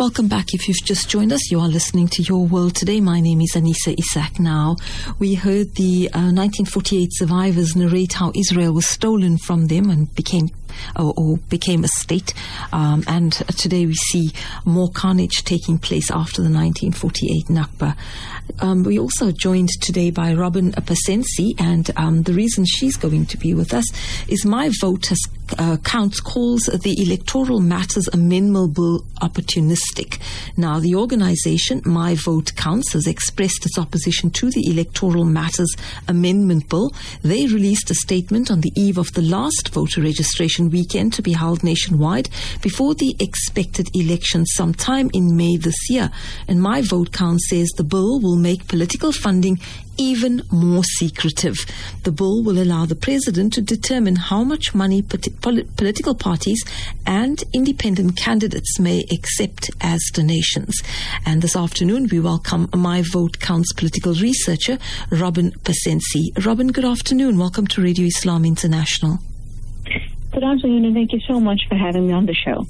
Welcome back. If you've just joined us, you are listening to Your World Today. My name is Anissa Isak. Now, we heard the uh, 1948 survivors narrate how Israel was stolen from them and became or, or became a state. Um, and today we see more carnage taking place after the 1948 Nakba. Um, we also joined today by Robin Pasensi, and um, the reason she's going to be with us is My Vote has uh, counts calls the Electoral Matters Amendment Bill opportunistic. Now, the organization My Vote Counts has expressed its opposition to the Electoral Matters Amendment Bill. They released a statement on the eve of the last voter registration weekend to be held nationwide before the expected election sometime in May this year. And My Vote Count says the bill will make political funding even more secretive. The bill will allow the president to determine how much money political parties and independent candidates may accept as donations. And this afternoon, we welcome My Vote Counts political researcher, Robin Pasensi. Robin, good afternoon. Welcome to Radio Islam International. Good afternoon, and thank you so much for having me on the show.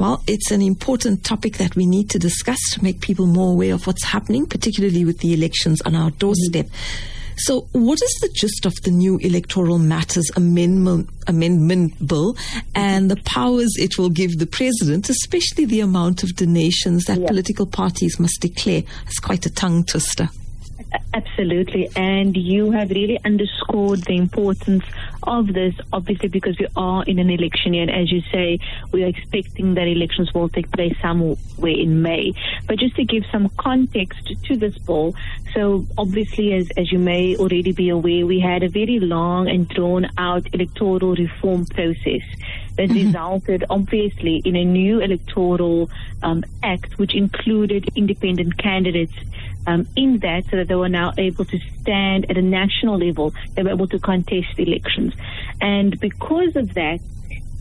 Well, it's an important topic that we need to discuss to make people more aware of what's happening, particularly with the elections on our doorstep. Mm-hmm. So, what is the gist of the new Electoral Matters Amendment, amendment Bill and the powers it will give the President, especially the amount of donations that yeah. political parties must declare? It's quite a tongue twister. Absolutely. And you have really underscored the importance of this, obviously, because we are in an election year. And as you say, we are expecting that elections will take place somewhere in May. But just to give some context to this bill, so obviously, as, as you may already be aware, we had a very long and drawn out electoral reform process that mm-hmm. resulted, obviously, in a new electoral um, act which included independent candidates um, in that so that they were now able to stand at a national level. They were able to contest elections. And because of that,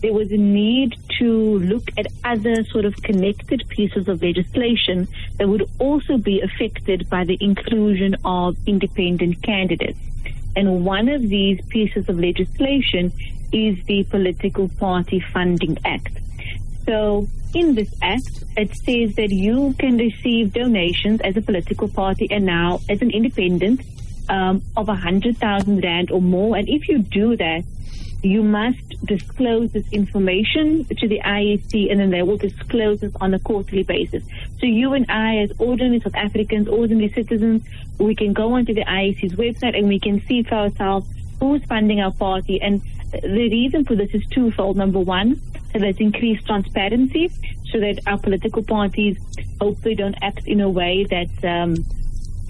there was a need to look at other sort of connected pieces of legislation that would also be affected by the inclusion of independent candidates. And one of these pieces of legislation is the Political Party Funding Act. So in this act, it says that you can receive donations as a political party and now as an independent um, of a hundred thousand rand or more. And if you do that, you must disclose this information to the IEC and then they will disclose it on a quarterly basis. So you and I, as ordinary South Africans, ordinary citizens, we can go onto the IEC's website and we can see for ourselves who's funding our party. And the reason for this is twofold. Number one, so let's increase transparency so that our political parties hopefully don't act in a way that's um,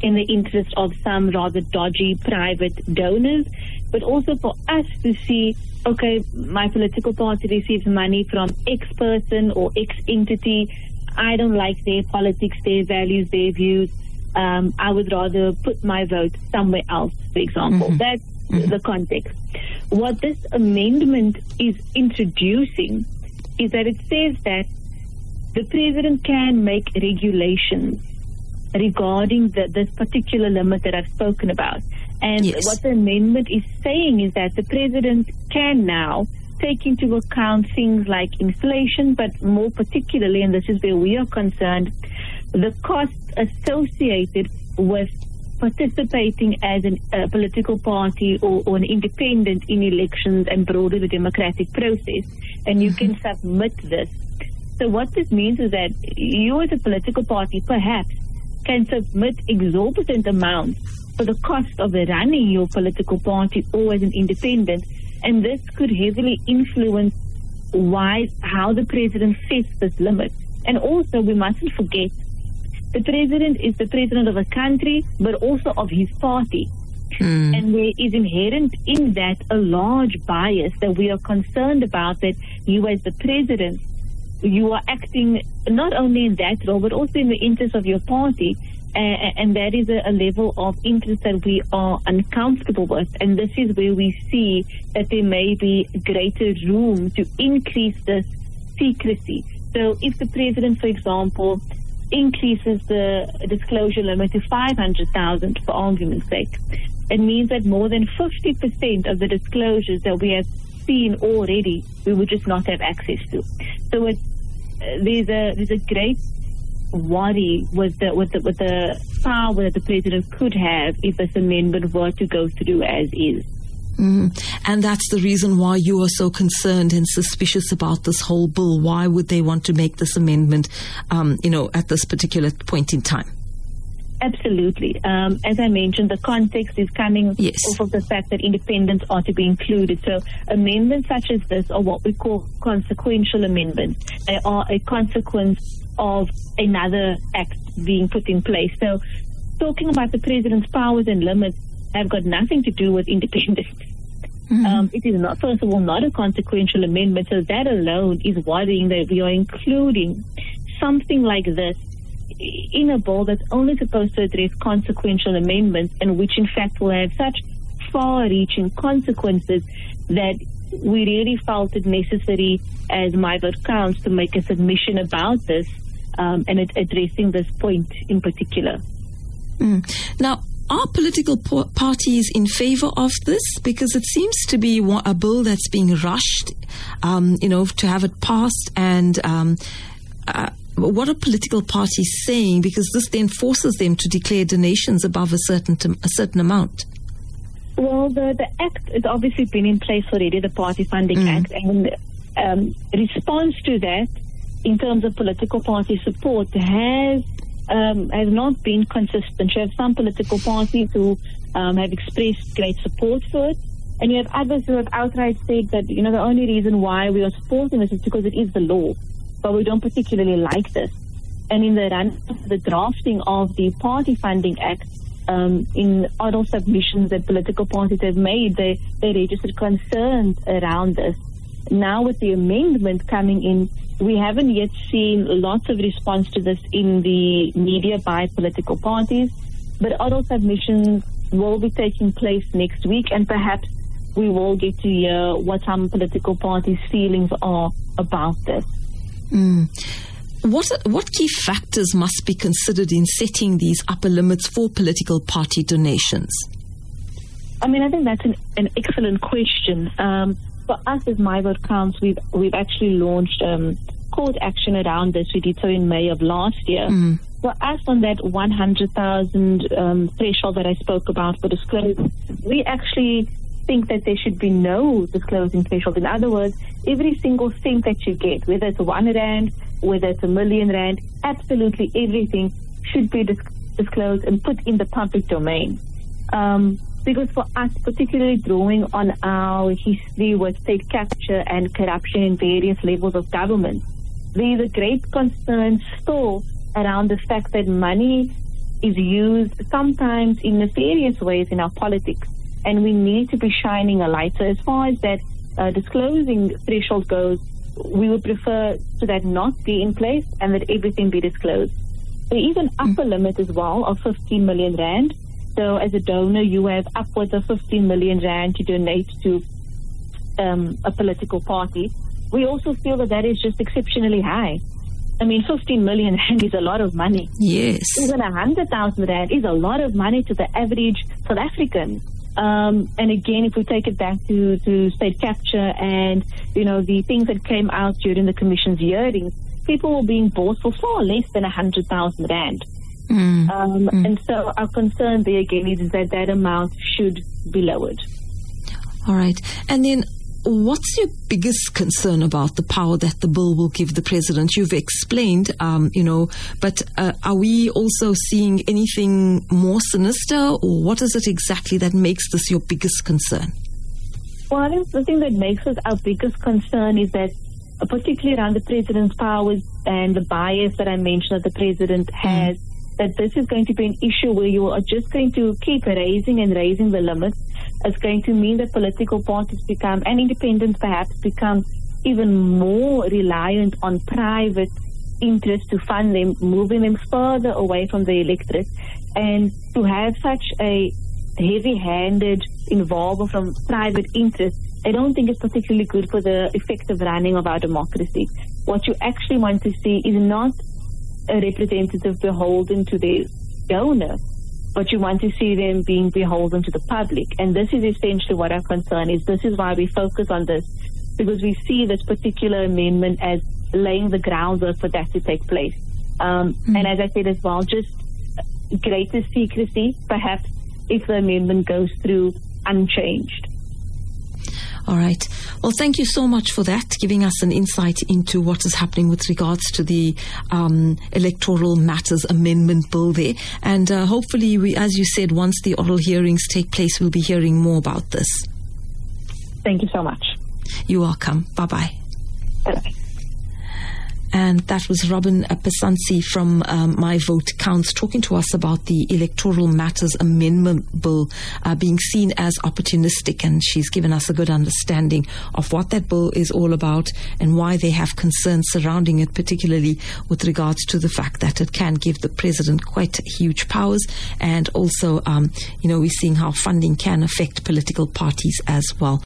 in the interest of some rather dodgy private donors, but also for us to see, okay, my political party receives money from X person or X entity. I don't like their politics, their values, their views. Um, I would rather put my vote somewhere else, for example. Mm-hmm. That's mm-hmm. the context. What this amendment is introducing is that it says that the president can make regulations regarding the, this particular limit that I've spoken about. And yes. what the amendment is saying is that the president can now take into account things like inflation, but more particularly, and this is where we are concerned, the costs associated with participating as a uh, political party or, or, an independent in elections and broader the democratic process. And you can mm-hmm. submit this. So what this means is that you as a political party perhaps can submit exorbitant amounts for the cost of running your political party or as an independent. And this could heavily influence why, how the president sets this limit. And also we mustn't forget the president is the president of a country, but also of his party. Mm. And there is inherent in that a large bias that we are concerned about that you, as the president, you are acting not only in that role, but also in the interest of your party. Uh, and that is a, a, level of interest that we are uncomfortable with. And this is where we see that there may be greater room to increase this secrecy. So if the president, for example, increases the disclosure limit to 500,000 for argument's sake. It means that more than 50% of the disclosures that we have seen already, we would just not have access to. So it uh, there's a there's a great worry with the with the with the power that the president could have if this amendment were to go through as is. Mm. And that's the reason why you are so concerned and suspicious about this whole bill. Why would they want to make this amendment, um, you know, at this particular point in time? Absolutely. Um, as I mentioned, the context is coming yes. off of the fact that independents are to be included. So amendments such as this are what we call consequential amendments. They are a consequence of another act being put in place. So talking about the president's powers and limits have got nothing to do with independents. Mm-hmm. Um, it is not, first of all, not a consequential amendment. So that alone is worrying that we are including something like this in a bill that's only supposed to address consequential amendments and which in fact will have such far-reaching consequences that we really felt it necessary as my vote counts to make a submission about this um, and addressing this point in particular. Mm. Now, are political parties in favor of this? Because it seems to be a bill that's being rushed, um, you know, to have it passed. And um, uh, what are political parties saying? Because this then forces them to declare donations above a certain a certain amount. Well, the, the act has obviously been in place already, the Party Funding mm. Act, and um, response to that, in terms of political party support, has um, has not been consistent. You have some political parties who um, have expressed great support for it, and you have others who have outright said that you know the only reason why we are supporting this is because it is the law, but we don't particularly like this. And in the run, the drafting of the Party Funding Act, um, in oral submissions that political parties have made, they they registered concerns around this. Now with the amendment coming in, we haven't yet seen lots of response to this in the media by political parties, but oral submissions will be taking place next week, and perhaps we will get to hear what some political parties' feelings are about this. Mm. What what key factors must be considered in setting these upper limits for political party donations? I mean, I think that's an, an excellent question. Um, for us as My Vote Counts, we've we've actually launched um, court action around this. We did so in May of last year. Mm. For us, on that 100,000 um, threshold that I spoke about for disclosure, we actually think that there should be no disclosing threshold. In other words, every single cent that you get, whether it's one rand, whether it's a million rand, absolutely everything should be disclosed and put in the public domain. Um, because for us, particularly drawing on our history with state capture and corruption in various levels of government, there's a great concern still around the fact that money is used sometimes in nefarious ways in our politics, and we need to be shining a light. So, as far as that uh, disclosing threshold goes, we would prefer to that not be in place and that everything be disclosed. There is an upper limit as well of 15 million rand so as a donor, you have upwards of 15 million rand to donate to um, a political party. We also feel that that is just exceptionally high. I mean, 15 million rand is a lot of money. Yes. Even 100,000 rand is a lot of money to the average South African. Um, and again, if we take it back to, to state capture and, you know, the things that came out during the commission's hearings, people were being bought for far less than 100,000 rand. Mm. Um, mm. And so our concern there again is that that amount should be lowered. All right. And then what's your biggest concern about the power that the bill will give the president? You've explained, um, you know, but uh, are we also seeing anything more sinister, or what is it exactly that makes this your biggest concern? Well, I think the thing that makes us our biggest concern is that, uh, particularly around the president's powers and the bias that I mentioned that the president mm. has. Mm that this is going to be an issue where you are just going to keep raising and raising the limits. It's going to mean that political parties become, and independents perhaps, become even more reliant on private interests to fund them, moving them further away from the electorate. And to have such a heavy-handed involvement from private interests, I don't think it's particularly good for the effective running of our democracy. What you actually want to see is not a representative beholden to their donor, but you want to see them being beholden to the public. And this is essentially what our concern is. This is why we focus on this, because we see this particular amendment as laying the groundwork for that to take place. Um, mm. And as I said as well, just greater secrecy, perhaps, if the amendment goes through unchanged. All right. Well, thank you so much for that, giving us an insight into what is happening with regards to the um, Electoral Matters Amendment Bill there. And uh, hopefully, we, as you said, once the oral hearings take place, we'll be hearing more about this. Thank you so much. You're welcome. Bye bye. Bye. And that was Robin Pasensi from um, My Vote Counts talking to us about the Electoral Matters Amendment Bill uh, being seen as opportunistic. And she's given us a good understanding of what that bill is all about and why they have concerns surrounding it, particularly with regards to the fact that it can give the president quite huge powers. And also, um, you know, we're seeing how funding can affect political parties as well.